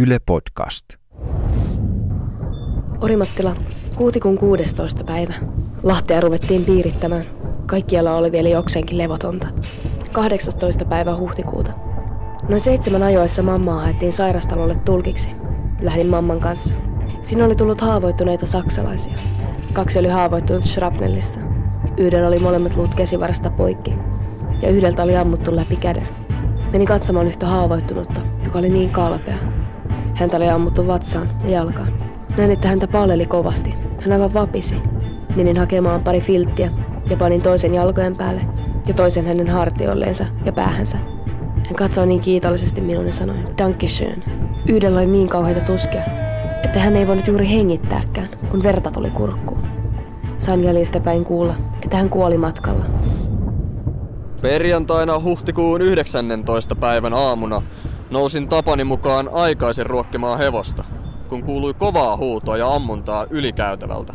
Yle Podcast. Orimattila, huhtikuun 16. päivä. Lahtea ruvettiin piirittämään. Kaikkialla oli vielä jokseenkin levotonta. 18. päivä huhtikuuta. Noin seitsemän ajoissa mammaa haettiin sairastalolle tulkiksi. Lähdin mamman kanssa. Siinä oli tullut haavoittuneita saksalaisia. Kaksi oli haavoittunut shrapnellista. Yhdellä oli molemmat luut käsivarasta poikki. Ja yhdeltä oli ammuttu läpi käden. Menin katsomaan yhtä haavoittunutta, joka oli niin kalpea. Häntä oli ammuttu vatsaan ja jalkaan. Näin, että häntä paleli kovasti. Hän aivan vapisi. Menin hakemaan pari filttiä ja panin toisen jalkojen päälle ja toisen hänen hartioilleensa ja päähänsä. Hän katsoi niin kiitollisesti minun ja sanoi, Dankeschön. Yhdellä oli niin kauheita tuskia, että hän ei voinut juuri hengittääkään, kun verta tuli kurkkuun. Sain jäljestä päin kuulla, että hän kuoli matkalla. Perjantaina huhtikuun 19. päivän aamuna nousin tapani mukaan aikaisin ruokkimaan hevosta, kun kuului kovaa huutoa ja ammuntaa ylikäytävältä.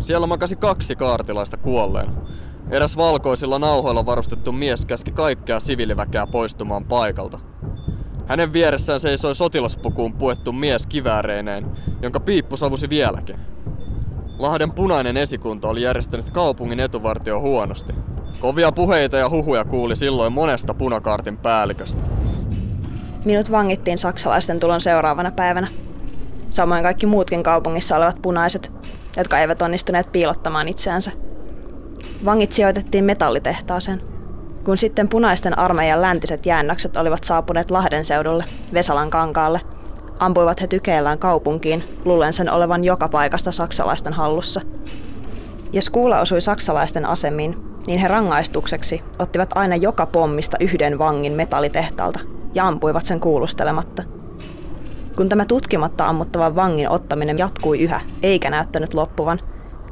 Siellä makasi kaksi kaartilaista kuolleen. Eräs valkoisilla nauhoilla varustettu mies käski kaikkea siviiliväkeä poistumaan paikalta. Hänen vieressään seisoi sotilaspukuun puettu mies kivääreineen, jonka piippu savusi vieläkin. Lahden punainen esikunta oli järjestänyt kaupungin etuvartio huonosti. Kovia puheita ja huhuja kuuli silloin monesta punakaartin päälliköstä. Minut vangittiin saksalaisten tulon seuraavana päivänä. Samoin kaikki muutkin kaupungissa olevat punaiset, jotka eivät onnistuneet piilottamaan itseänsä. Vangit sijoitettiin metallitehtaaseen. Kun sitten punaisten armeijan läntiset jäännökset olivat saapuneet Lahden seudulle, Vesalan kankaalle, ampuivat he tykeillään kaupunkiin, luulen sen olevan joka paikasta saksalaisten hallussa. Jos kuula osui saksalaisten asemiin, niin he rangaistukseksi ottivat aina joka pommista yhden vangin metallitehtaalta ja ampuivat sen kuulustelematta. Kun tämä tutkimatta ammuttavan vangin ottaminen jatkui yhä, eikä näyttänyt loppuvan,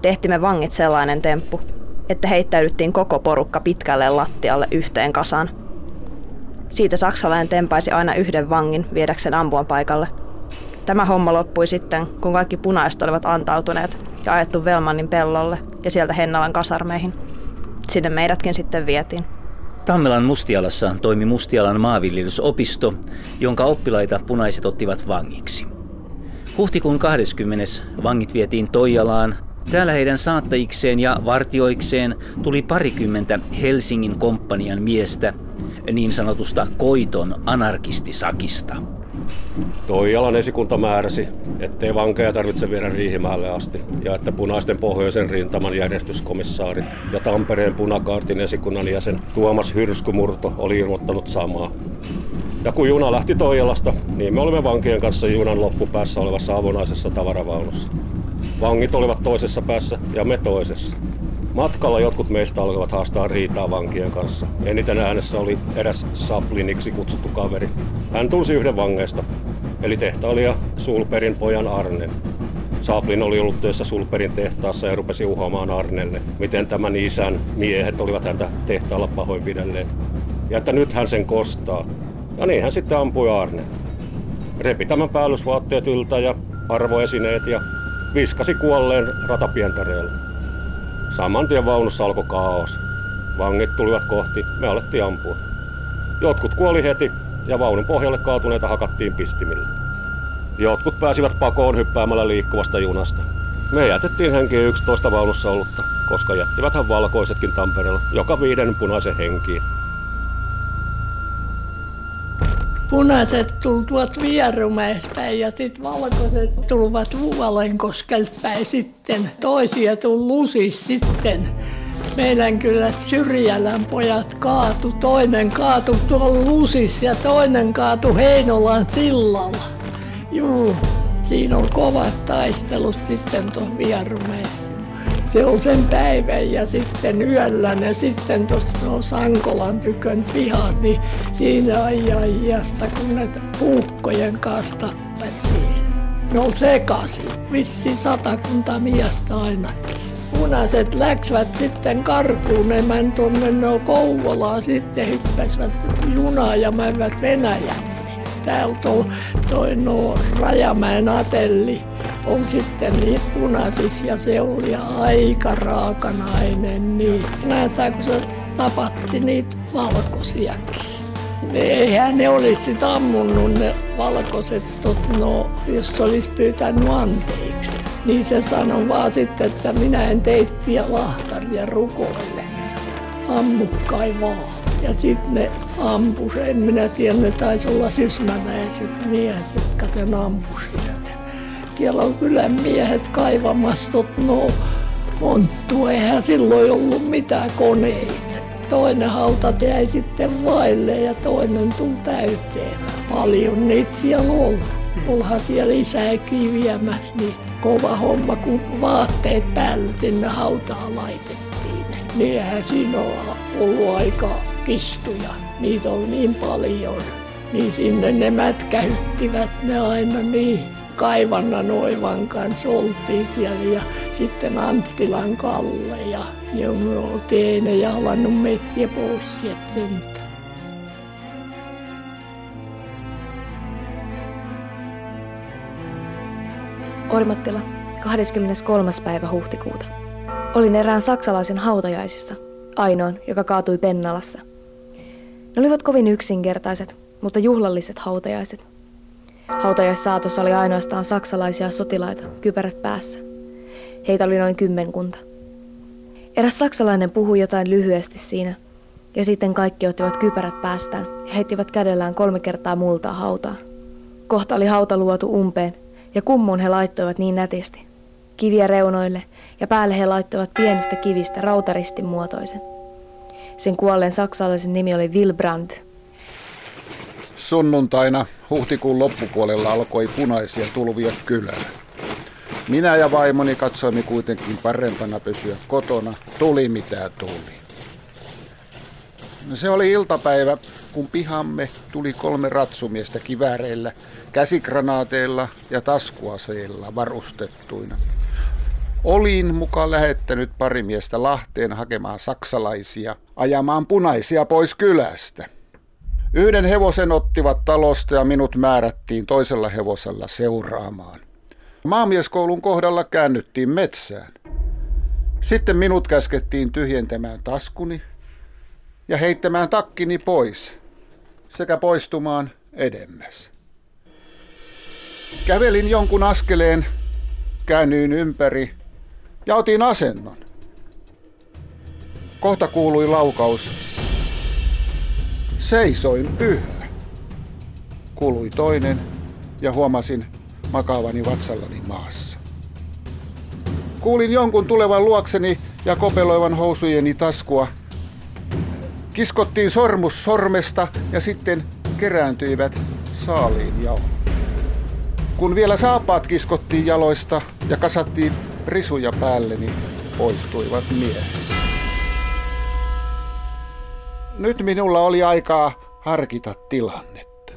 tehtimme vangit sellainen temppu, että heittäydyttiin koko porukka pitkälle lattialle yhteen kasaan. Siitä saksalainen tempaisi aina yhden vangin viedäkseen ampuan paikalle. Tämä homma loppui sitten, kun kaikki punaiset olivat antautuneet ja ajettu Velmannin pellolle ja sieltä Hennalan kasarmeihin. Sinne meidätkin sitten vietiin. Tammelan Mustialassa toimi Mustialan maanviljelysopisto, jonka oppilaita punaiset ottivat vangiksi. Huhtikuun 20. vangit vietiin Toijalaan. Täällä heidän saattajikseen ja vartioikseen tuli parikymmentä Helsingin komppanian miestä niin sanotusta koiton anarkistisakista. Toijalan esikunta määräsi, ettei vankeja tarvitse viedä Riihimäelle asti ja että punaisten pohjoisen rintaman järjestyskomissaari ja Tampereen punakaartin esikunnan jäsen Tuomas Hyrskymurto oli ilmoittanut samaa. Ja kun juna lähti Toijalasta, niin me olimme vankien kanssa junan loppupäässä olevassa avonaisessa tavaravaunussa. Vangit olivat toisessa päässä ja me toisessa. Matkalla jotkut meistä alkoivat haastaa riitaa vankien kanssa. Eniten äänessä oli eräs Sapliniksi kutsuttu kaveri. Hän tunsi yhden vangeista, eli tehtailija Sulperin pojan Arnen. Saplin oli ollut töissä Sulperin tehtaassa ja rupesi uhoamaan Arnelle, miten tämän isän miehet olivat häntä tehtaalla pahoinpidelleet. Ja että nyt hän sen kostaa. Ja niin hän sitten ampui Arne. Repi tämän päällysvaatteet yltä ja arvoesineet ja viskasi kuolleen ratapientareelle. Saman tien vaunussa alkoi kaos. Vangit tulivat kohti, me alettiin ampua. Jotkut kuoli heti ja vaunun pohjalle kaatuneita hakattiin pistimillä. Jotkut pääsivät pakoon hyppäämällä liikkuvasta junasta. Me jätettiin henkiin 11 vaunussa ollutta, koska jättiväthän valkoisetkin Tampereella joka viiden punaisen henkiin. Punaiset tultuvat Vierumäespäin ja sitten valkoiset tulivat Vuolenkoskelpäin sitten. Toisia tuli Lusis sitten. Meidän kyllä Syrjälän pojat kaatu. Toinen kaatu tuolla Lusis ja toinen kaatu Heinolan sillalla. Juu, siinä on kovat taistelut sitten tuon se on sen päivän ja sitten yöllä ja sitten tuossa Sankolan tykön pihat, niin siinä ajajasta, kun ne puukkojen kanssa tappat siinä. Ne on sekaisin, vissi satakunta miestä ainakin. Punaiset läksivät sitten karkuun, ne meni tuonne no Kouvolaan, sitten hyppäsivät junaa ja menivät Venäjälle. Täältä on toi no Rajamäen atelli on sitten niin punaisissa ja se oli aika raakanainen. Niin. Näetään, kun se tapatti niitä valkoisiakin. eihän ne olisi sit ammunut ne valkoiset, no, jos olisi pyytänyt anteeksi. Niin se sanoi vaan sitten, että minä en teittiä lahtaria rukoille. Ammukkai vaan. Ja sitten ne ampus, en minä tiedä, ne taisi olla sysmänäiset miehet, jotka sen sitten. Siellä on kyllä miehet kaivamassa, no monttu, eihän silloin ollut mitään koneita. Toinen hauta jäi sitten vaille ja toinen tuli täyteen. Paljon niitä siellä oli. Olhan siellä isäkin viemässä niitä. Kova homma, kun vaatteet päällä sinne hautaan laitettiin. Niin eihän siinä ole ollut aika kistuja. Niitä oli niin paljon. Niin sinne ne mätkähyttivät ne aina niin kaivannan oivan kanssa oltiin siellä ja sitten Anttilan Kalle ja, ja me oltiin ei jahlannut meitä pois sieltä sentä. Orimattila, 23. päivä huhtikuuta. Olin erään saksalaisen hautajaisissa, ainoan, joka kaatui Pennalassa. Ne olivat kovin yksinkertaiset, mutta juhlalliset hautajaiset. Hautajaissaatossa oli ainoastaan saksalaisia sotilaita, kypärät päässä. Heitä oli noin kymmenkunta. Eräs saksalainen puhui jotain lyhyesti siinä, ja sitten kaikki ottivat kypärät päästään ja heittivät kädellään kolme kertaa multaa hautaa. Kohta oli hauta luotu umpeen, ja kummun he laittoivat niin nätisti. Kiviä reunoille, ja päälle he laittoivat pienistä kivistä rautaristin muotoisen. Sen kuolleen saksalaisen nimi oli Wilbrand. Sunnuntaina huhtikuun loppupuolella alkoi punaisia tulvia kylään. Minä ja vaimoni katsoimme kuitenkin parempana pysyä kotona, tuli mitä tuli. Se oli iltapäivä, kun pihamme tuli kolme ratsumiestä kivääreillä, käsikranaateilla ja taskuaseilla varustettuina. Olin mukaan lähettänyt pari miestä Lahteen hakemaan saksalaisia, ajamaan punaisia pois kylästä. Yhden hevosen ottivat talosta ja minut määrättiin toisella hevosella seuraamaan. Maamieskoulun kohdalla käännyttiin metsään. Sitten minut käskettiin tyhjentämään taskuni ja heittämään takkini pois sekä poistumaan edemmäs. Kävelin jonkun askeleen, käännyin ympäri ja otin asennon. Kohta kuului laukaus. Seisoin pyhä. Kuului toinen ja huomasin makaavani vatsallani maassa. Kuulin jonkun tulevan luokseni ja kopeloivan housujeni taskua. Kiskottiin sormus sormesta ja sitten kerääntyivät saaliin jaon. Kun vielä saapaat kiskottiin jaloista ja kasattiin risuja päälleni, poistuivat miehet. Nyt minulla oli aikaa harkita tilannetta.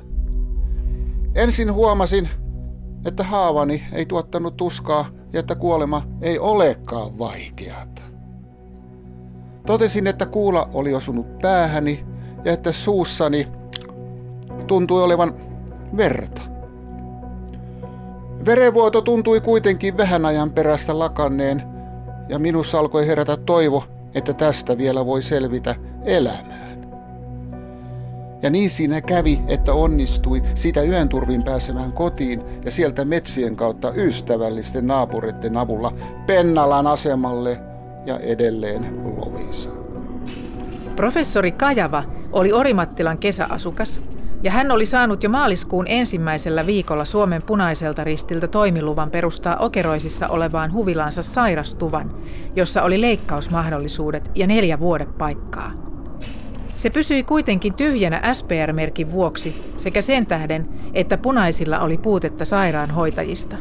Ensin huomasin, että haavani ei tuottanut tuskaa ja että kuolema ei olekaan vaikeata. Totesin, että kuula oli osunut päähäni ja että suussani tuntui olevan verta. Verenvuoto tuntui kuitenkin vähän ajan perästä lakanneen ja minussa alkoi herätä toivo, että tästä vielä voi selvitä elämään. Ja niin siinä kävi, että onnistui sitä yön turvin pääsemään kotiin ja sieltä metsien kautta ystävällisten naapuritten avulla Pennalan asemalle ja edelleen Lovisaan. Professori Kajava oli Orimattilan kesäasukas ja hän oli saanut jo maaliskuun ensimmäisellä viikolla Suomen punaiselta ristiltä toimiluvan perustaa Okeroisissa olevaan huvilaansa sairastuvan, jossa oli leikkausmahdollisuudet ja neljä vuodepaikkaa. Se pysyi kuitenkin tyhjänä SPR-merkin vuoksi sekä sen tähden, että punaisilla oli puutetta sairaanhoitajista.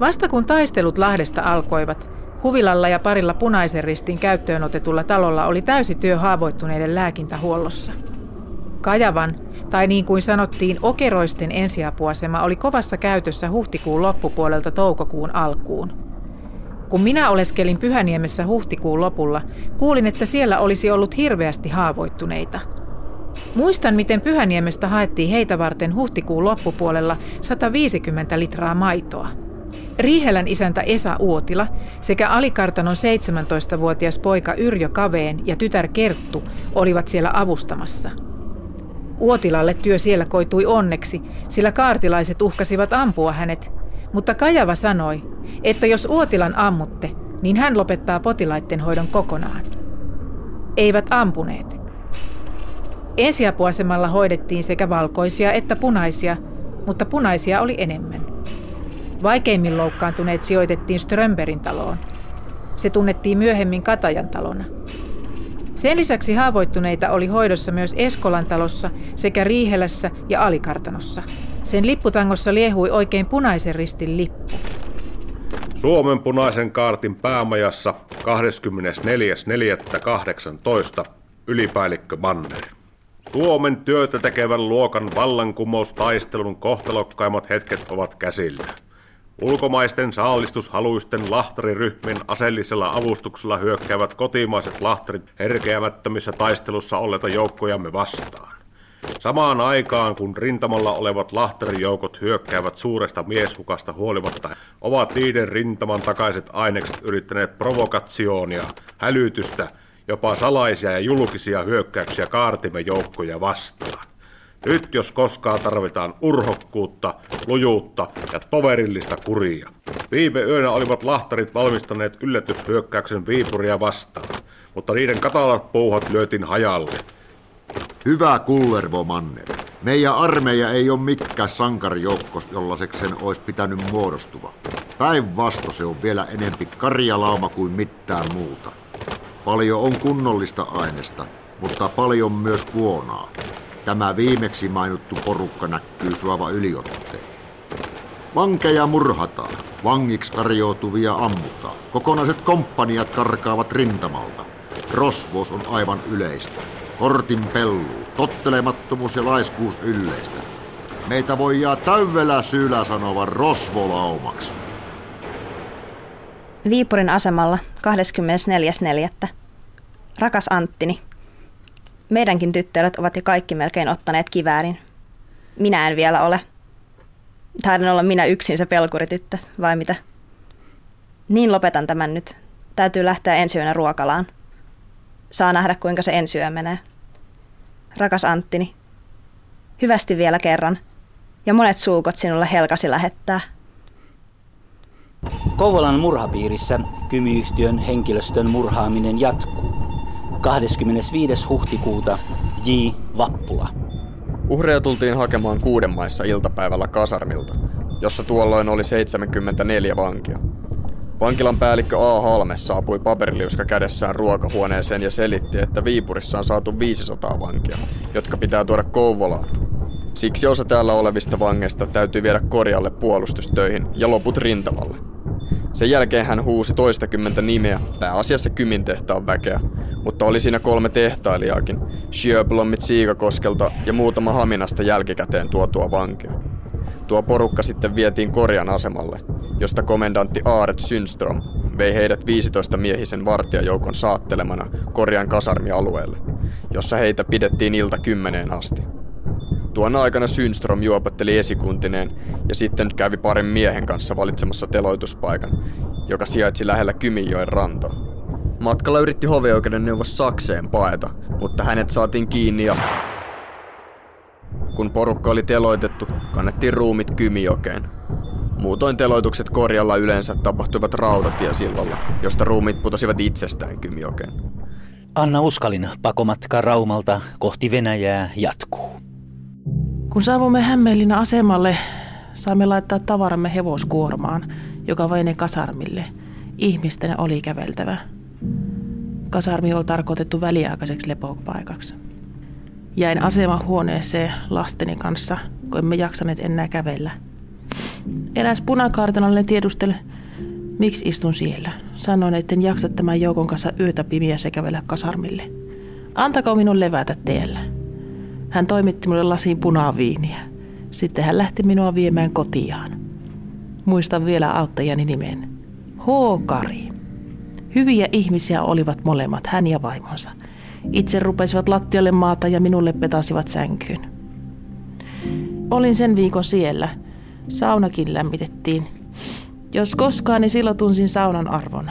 Vasta kun taistelut Lahdesta alkoivat, Huvilalla ja parilla punaisen ristin käyttöön otetulla talolla oli täysi työ haavoittuneiden lääkintähuollossa. Kajavan, tai niin kuin sanottiin, okeroisten ensiapuasema oli kovassa käytössä huhtikuun loppupuolelta toukokuun alkuun. Kun minä oleskelin Pyhäniemessä huhtikuun lopulla, kuulin, että siellä olisi ollut hirveästi haavoittuneita. Muistan, miten Pyhäniemestä haettiin heitä varten huhtikuun loppupuolella 150 litraa maitoa. Riihelän isäntä Esa Uotila sekä Alikartanon 17-vuotias poika Yrjö Kaveen ja tytär Kerttu olivat siellä avustamassa – Uotilalle työ siellä koitui onneksi, sillä kaartilaiset uhkasivat ampua hänet, mutta Kajava sanoi, että jos Uotilan ammutte, niin hän lopettaa potilaiden hoidon kokonaan. Eivät ampuneet. Ensiapuasemalla hoidettiin sekä valkoisia että punaisia, mutta punaisia oli enemmän. Vaikeimmin loukkaantuneet sijoitettiin Strömberin taloon. Se tunnettiin myöhemmin Katajan talona. Sen lisäksi haavoittuneita oli hoidossa myös Eskolan talossa sekä Riihelässä ja Alikartanossa. Sen lipputangossa liehui oikein punaisen ristin lippu. Suomen punaisen kaartin päämajassa 24.4.18 ylipäällikkö Manner. Suomen työtä tekevän luokan vallankumoustaistelun kohtalokkaimmat hetket ovat käsillä. Ulkomaisten saalistushaluisten lahtariryhmien aseellisella avustuksella hyökkäävät kotimaiset lahtarit herkeämättömissä taistelussa olleita joukkojamme vastaan. Samaan aikaan, kun rintamalla olevat lahtarijoukot hyökkäävät suuresta mieshukasta huolimatta, ovat niiden rintaman takaiset ainekset yrittäneet provokatsionia, hälytystä, jopa salaisia ja julkisia hyökkäyksiä kaartimme joukkoja vastaan. Nyt jos koskaan tarvitaan urhokkuutta, lujuutta ja toverillista kuria. Viime yönä olivat lahtarit valmistaneet yllätyshyökkäyksen Viipuria vastaan, mutta niiden katalat puuhat lyötiin hajalle. Hyvä Kullervo Manner. Meidän armeija ei ole mikään sankarijoukko, jollaiseksi sen olisi pitänyt muodostuva. Päinvasto se on vielä enempi karjalauma kuin mitään muuta. Paljon on kunnollista aineesta, mutta paljon myös kuonaa. Tämä viimeksi mainittu porukka näkyy suava yliotteen. Vankeja murhataan, vangiksi tarjoutuvia ammutaan. Kokonaiset komppaniat karkaavat rintamalta. Rosvous on aivan yleistä. Kortin pelluu, tottelemattomuus ja laiskuus yleistä. Meitä voi jää täyvelä syylä sanova rosvolaumaksi. Viipurin asemalla 24.4. Rakas Anttini, Meidänkin tyttäret ovat jo kaikki melkein ottaneet kiväärin. Minä en vielä ole. Taidan olla minä yksin se pelkurityttö, vai mitä? Niin lopetan tämän nyt. Täytyy lähteä ensi yönä ruokalaan. Saa nähdä, kuinka se ensi yö menee. Rakas Anttini, hyvästi vielä kerran. Ja monet suukot sinulle Helkasi lähettää. Kouvolan murhapiirissä kymyyhtiön henkilöstön murhaaminen jatkuu. 25. huhtikuuta J. Vappula. Uhreja tultiin hakemaan kuuden maissa iltapäivällä kasarmilta, jossa tuolloin oli 74 vankia. Vankilan päällikkö A. Halme saapui paperiliuska kädessään ruokahuoneeseen ja selitti, että Viipurissa on saatu 500 vankia, jotka pitää tuoda Kouvolaan. Siksi osa täällä olevista vangeista täytyy viedä korjalle puolustustöihin ja loput rintamalle. Sen jälkeen hän huusi toistakymmentä nimeä, pääasiassa Kymin tehtaan väkeä, mutta oli siinä kolme tehtailijaakin, Sjöblommit Siikakoskelta ja muutama Haminasta jälkikäteen tuotua vankia. Tuo porukka sitten vietiin Korjan asemalle, josta komendantti Aaret Synström vei heidät 15 miehisen vartijajoukon saattelemana Korjan kasarmialueelle, jossa heitä pidettiin ilta kymmeneen asti. Tuon aikana Synström juopotteli esikuntineen ja sitten kävi parin miehen kanssa valitsemassa teloituspaikan, joka sijaitsi lähellä Kymijoen rantoa. Matkalla yritti hovioikeuden neuvos Sakseen paeta, mutta hänet saatiin kiinni ja... Kun porukka oli teloitettu, kannettiin ruumit Kymijokeen. Muutoin teloitukset Korjalla yleensä tapahtuivat rautatiesilvalla, josta ruumit putosivat itsestään Kymijokeen. Anna Uskalin pakomatka Raumalta kohti Venäjää jatkuu. Kun saavumme Hämeenlinnan asemalle, saamme laittaa tavaramme hevoskuormaan, joka vainen kasarmille. Ihmisten oli käveltävä. Kasarmi oli tarkoitettu väliaikaiseksi lepopaikaksi. Jäin asemahuoneeseen lasteni kanssa, kun emme jaksaneet enää kävellä. Eräs punakaartanalle tiedusteli, miksi istun siellä. Sanoin, että en jaksa tämän joukon kanssa yötä pimiässä kävellä kasarmille. Antako minun levätä teillä. Hän toimitti minulle lasin punaviiniä. Sitten hän lähti minua viemään kotiaan. Muistan vielä auttajani nimen. H. Kari. Hyviä ihmisiä olivat molemmat, hän ja vaimonsa. Itse rupesivat lattialle maata ja minulle petasivat sänkyyn. Olin sen viikon siellä. Saunakin lämmitettiin. Jos koskaan, niin silloin tunsin saunan arvon.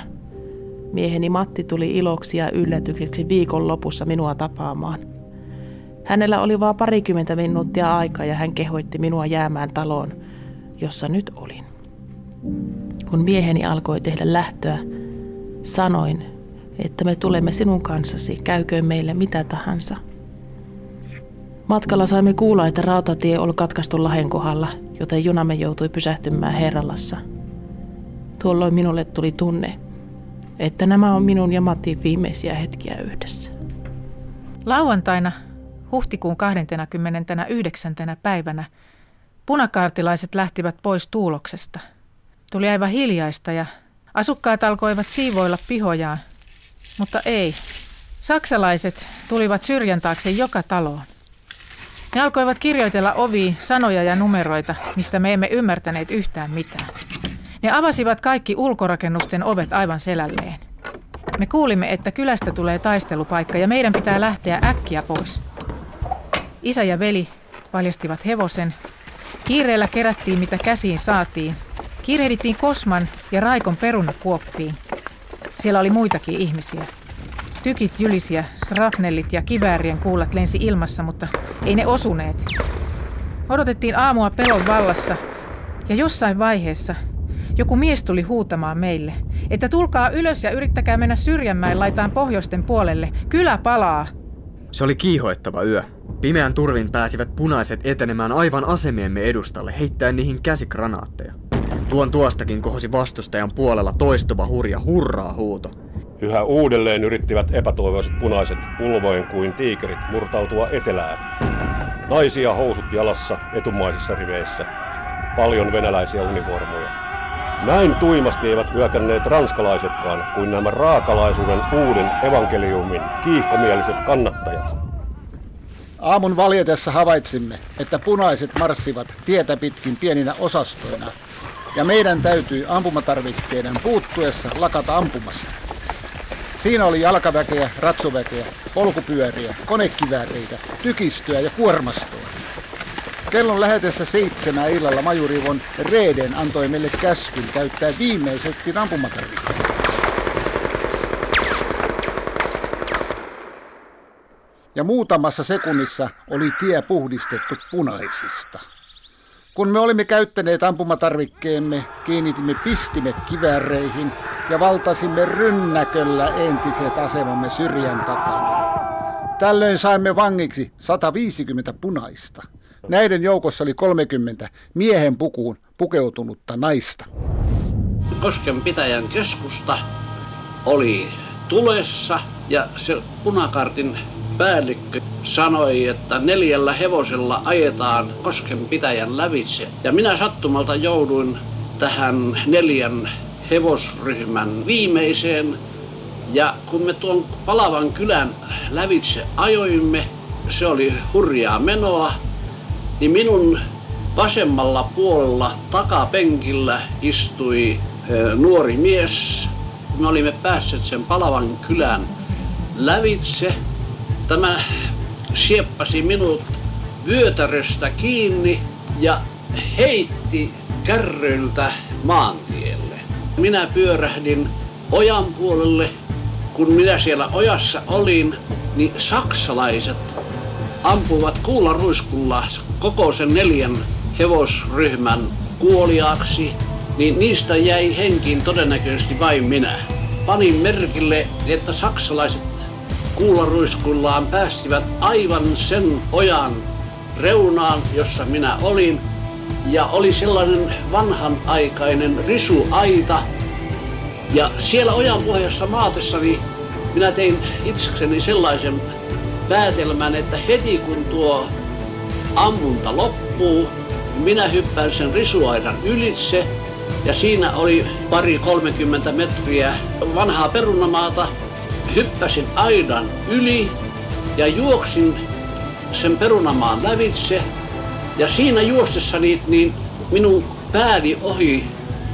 Mieheni Matti tuli iloksi ja yllätykseksi viikon lopussa minua tapaamaan – Hänellä oli vain parikymmentä minuuttia aikaa ja hän kehoitti minua jäämään taloon, jossa nyt olin. Kun mieheni alkoi tehdä lähtöä, sanoin, että me tulemme sinun kanssasi, käyköön meille mitä tahansa. Matkalla saimme kuulla, että rautatie oli katkaistu Lahen kohdalla, joten junamme joutui pysähtymään Herralassa. Tuolloin minulle tuli tunne, että nämä on minun ja Matin viimeisiä hetkiä yhdessä. Lauantaina huhtikuun 29. päivänä punakaartilaiset lähtivät pois Tuuloksesta. Tuli aivan hiljaista ja asukkaat alkoivat siivoilla pihojaan, mutta ei. Saksalaiset tulivat syrjän taakse joka taloon. Ne alkoivat kirjoitella oviin sanoja ja numeroita, mistä me emme ymmärtäneet yhtään mitään. Ne avasivat kaikki ulkorakennusten ovet aivan selälleen. Me kuulimme, että kylästä tulee taistelupaikka ja meidän pitää lähteä äkkiä pois. Isä ja veli valjastivat hevosen. Kiireellä kerättiin mitä käsiin saatiin. Kiirehdittiin Kosman ja Raikon perunakuoppiin. Siellä oli muitakin ihmisiä. Tykit jylisiä, srapnellit ja kiväärien kuulat lensi ilmassa, mutta ei ne osuneet. Odotettiin aamua pelon vallassa ja jossain vaiheessa joku mies tuli huutamaan meille, että tulkaa ylös ja yrittäkää mennä Syrjänmäen laitaan pohjoisten puolelle. Kylä palaa. Se oli kiihoittava yö. Pimeän turvin pääsivät punaiset etenemään aivan asemiemme edustalle heittäen niihin käsikranaatteja. Tuon tuostakin kohosi vastustajan puolella toistuva hurja hurraa huuto. Yhä uudelleen yrittivät epätoivoiset punaiset ulvoin kuin tiikerit murtautua etelään. Naisia housut jalassa etumaisissa riveissä. Paljon venäläisiä univormuja. Näin tuimasti eivät hyökänneet ranskalaisetkaan kuin nämä raakalaisuuden uuden evankeliumin kiihkomieliset kannattajat. Aamun valjetessa havaitsimme, että punaiset marssivat tietä pitkin pieninä osastoina, ja meidän täytyi ampumatarvikkeiden puuttuessa lakata ampumasta. Siinä oli jalkaväkeä, ratsuväkeä, polkupyöriä, konekivääreitä, tykistöä ja kuormastoa. Kellon lähetessä seitsemän illalla majuri von Reden antoi meille käskyn käyttää viimeisetkin ampumatarvikkeet. Ja muutamassa sekunnissa oli tie puhdistettu punaisista. Kun me olimme käyttäneet ampumatarvikkeemme, kiinnitimme pistimet kivääreihin ja valtasimme rynnäköllä entiset asemamme syrjän takana. Tällöin saimme vangiksi 150 punaista. Näiden joukossa oli 30 miehen pukuun pukeutunutta naista. Kosken pitäjän keskusta oli tulessa ja se punakartin päällikkö sanoi, että neljällä hevosella ajetaan Kosken pitäjän lävitse. Ja minä sattumalta jouduin tähän neljän hevosryhmän viimeiseen. Ja kun me tuon palavan kylän lävitse ajoimme, se oli hurjaa menoa, niin minun vasemmalla puolella takapenkillä istui nuori mies. Me olimme päässeet sen palavan kylän lävitse. Tämä sieppasi minut vyötäröstä kiinni ja heitti kärryltä maantielle. Minä pyörähdin ojan puolelle. Kun minä siellä ojassa olin, niin saksalaiset ampuvat kuularuiskulla koko sen neljän hevosryhmän kuoliaaksi, niin niistä jäi henkiin todennäköisesti vain minä. Panin merkille, että saksalaiset kuularuiskullaan päästivät aivan sen ojan reunaan, jossa minä olin. Ja oli sellainen vanhanaikainen risuaita. Ja siellä ojan pohjassa maatessani minä tein itsekseni sellaisen päätelmän, että heti kun tuo ammunta loppuu, minä hyppään sen risuaidan ylitse ja siinä oli pari 30 metriä vanhaa perunamaata. Hyppäsin aidan yli ja juoksin sen perunamaan lävitse. Ja siinä juostessani niin minun pääni ohi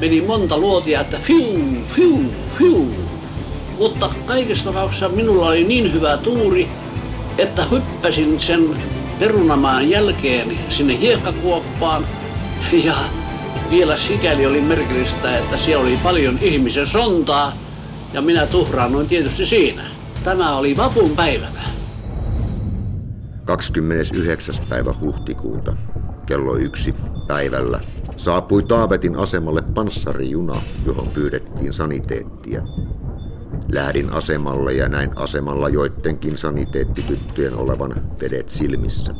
meni monta luotia, että fiu, fiu, fiu. Mutta kaikessa tapauksessa minulla oli niin hyvä tuuri, että hyppäsin sen perunamaan jälkeen sinne hiekkakuoppaan ja vielä sikäli oli merkillistä, että siellä oli paljon ihmisen sontaa ja minä tuhraannuin tietysti siinä. Tämä oli vapun päivänä. 29. päivä huhtikuuta kello yksi päivällä saapui Taavetin asemalle panssarijuna, johon pyydettiin saniteettia. Lähdin asemalle ja näin asemalla joidenkin saniteettityttöjen olevan vedet silmissä.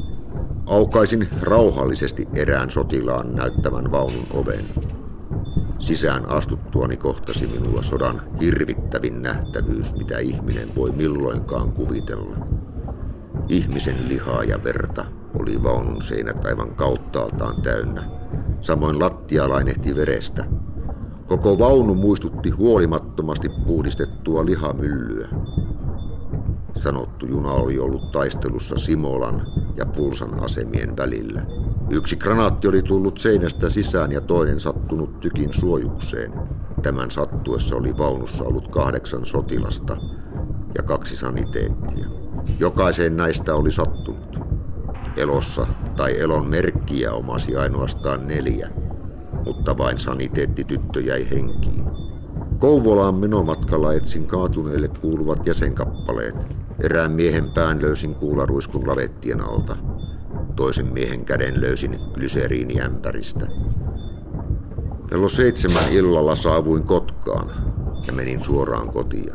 Aukaisin rauhallisesti erään sotilaan näyttävän vaunun oven. Sisään astuttuani kohtasi minulla sodan hirvittävin nähtävyys, mitä ihminen voi milloinkaan kuvitella. Ihmisen lihaa ja verta oli vaunun seinät aivan kauttaaltaan täynnä. Samoin lattia lainehti verestä. Koko vaunu muistutti huolimattomasti puhdistettua lihamyllyä. Sanottu juna oli ollut taistelussa Simolan ja Pulsan asemien välillä. Yksi granaatti oli tullut seinästä sisään ja toinen sattunut tykin suojukseen. Tämän sattuessa oli vaunussa ollut kahdeksan sotilasta ja kaksi saniteettia. Jokaiseen näistä oli sattunut. Elossa tai elon merkkiä omasi ainoastaan neljä, mutta vain saniteettityttö jäi henkiin. Kouvolaan menomatkalla etsin kaatuneille kuuluvat jäsenkappaleet. Erään miehen pään löysin kuularuiskun lavettien alta. Toisen miehen käden löysin glyseriiniämpäristä. Kello seitsemän illalla saavuin Kotkaan ja menin suoraan kotiin.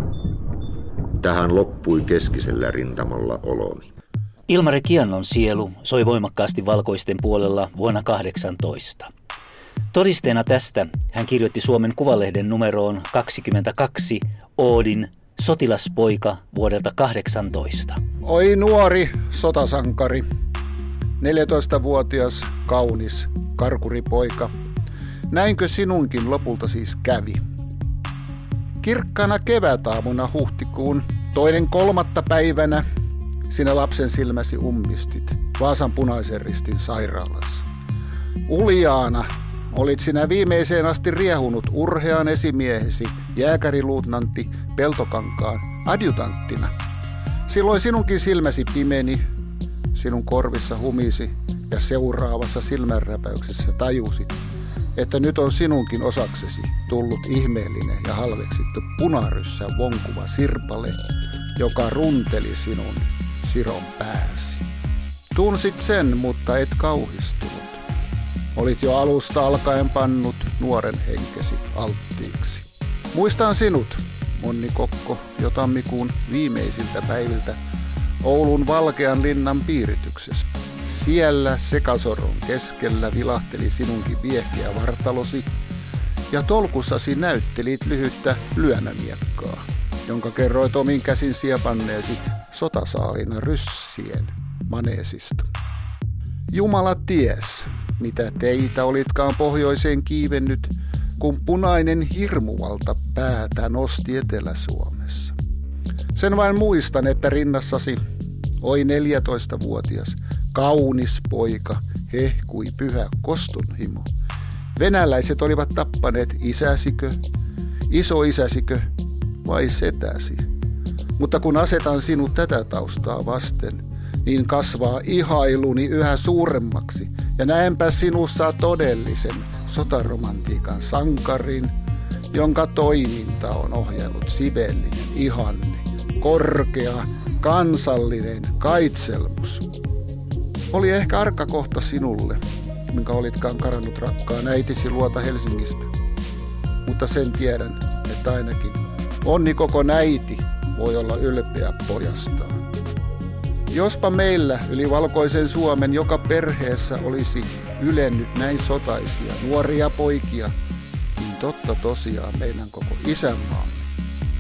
Tähän loppui keskisellä rintamalla oloni. Ilmari Kiannon sielu soi voimakkaasti valkoisten puolella vuonna 18. Todisteena tästä hän kirjoitti Suomen Kuvalehden numeroon 22 Oodin sotilaspoika vuodelta 18. Oi nuori sotasankari, 14-vuotias, kaunis, karkuripoika. Näinkö sinunkin lopulta siis kävi? Kirkkana kevätaamuna huhtikuun toinen kolmatta päivänä sinä lapsen silmäsi ummistit Vaasan punaisen ristin sairaalassa. Uljaana olit sinä viimeiseen asti riehunut urhean esimiehesi, jääkäriluutnantti Peltokankaan adjutanttina. Silloin sinunkin silmäsi pimeni, sinun korvissa humisi ja seuraavassa silmänräpäyksessä tajusit, että nyt on sinunkin osaksesi tullut ihmeellinen ja halveksittu punaryssä vonkuva sirpale, joka runteli sinun siron pääsi. Tunsit sen, mutta et kauhistunut. Olit jo alusta alkaen pannut nuoren henkesi alttiiksi. Muistan sinut, Monni Kokko, jo tammikuun viimeisiltä päiviltä Oulun Valkean linnan piirityksessä. Siellä sekasoron keskellä vilahteli sinunkin viehkeä vartalosi, ja tolkussasi näyttelit lyhyttä lyömämiekkaa, jonka kerroit omin käsin siepanneesi sotasaalina ryssien maneesista. Jumala ties, mitä teitä olitkaan pohjoiseen kiivennyt, kun punainen hirmuvalta päätä nosti Etelä-Suomessa. Sen vain muistan, että rinnassasi oi 14-vuotias, kaunis poika, hehkui pyhä kostunhimo. Venäläiset olivat tappaneet isäsikö, isoisäsikö vai setäsi. Mutta kun asetan sinut tätä taustaa vasten, niin kasvaa ihailuni yhä suuremmaksi ja näenpä sinussa todellisen sotaromantiikan sankarin, jonka toiminta on ohjannut sivellinen ihanne, korkea, kansallinen kaitselmus. Oli ehkä arka kohta sinulle, minkä olitkaan karannut rakkaan äitisi luota Helsingistä. Mutta sen tiedän, että ainakin onni koko näiti voi olla ylpeä pojastaan. Jospa meillä yli valkoisen Suomen joka perheessä olisi ylennyt näin sotaisia nuoria poikia, niin totta tosiaan meidän koko isänmaamme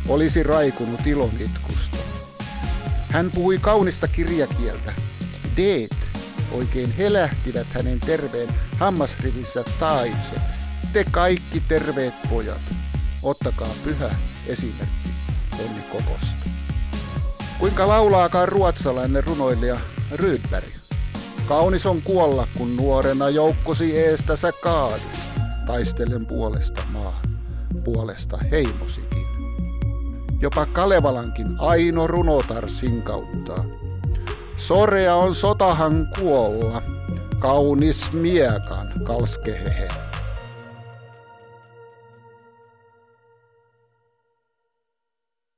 olisi raikunut ilon itkusta. Hän puhui kaunista kirjakieltä. Deet oikein helähtivät hänen terveen hammasrivissä taitse. Te kaikki terveet pojat, ottakaa pyhä esimerkki Onni Kokosta. Kuinka laulaakaan ruotsalainen runoilija Rydberg? Kaunis on kuolla, kun nuorena joukkosi eestä sä kaadit, taistelen puolesta maa, puolesta heimosikin. Jopa Kalevalankin Aino runotar sinkauttaa. Sorea on sotahan kuolla, kaunis miekan kalskehehe.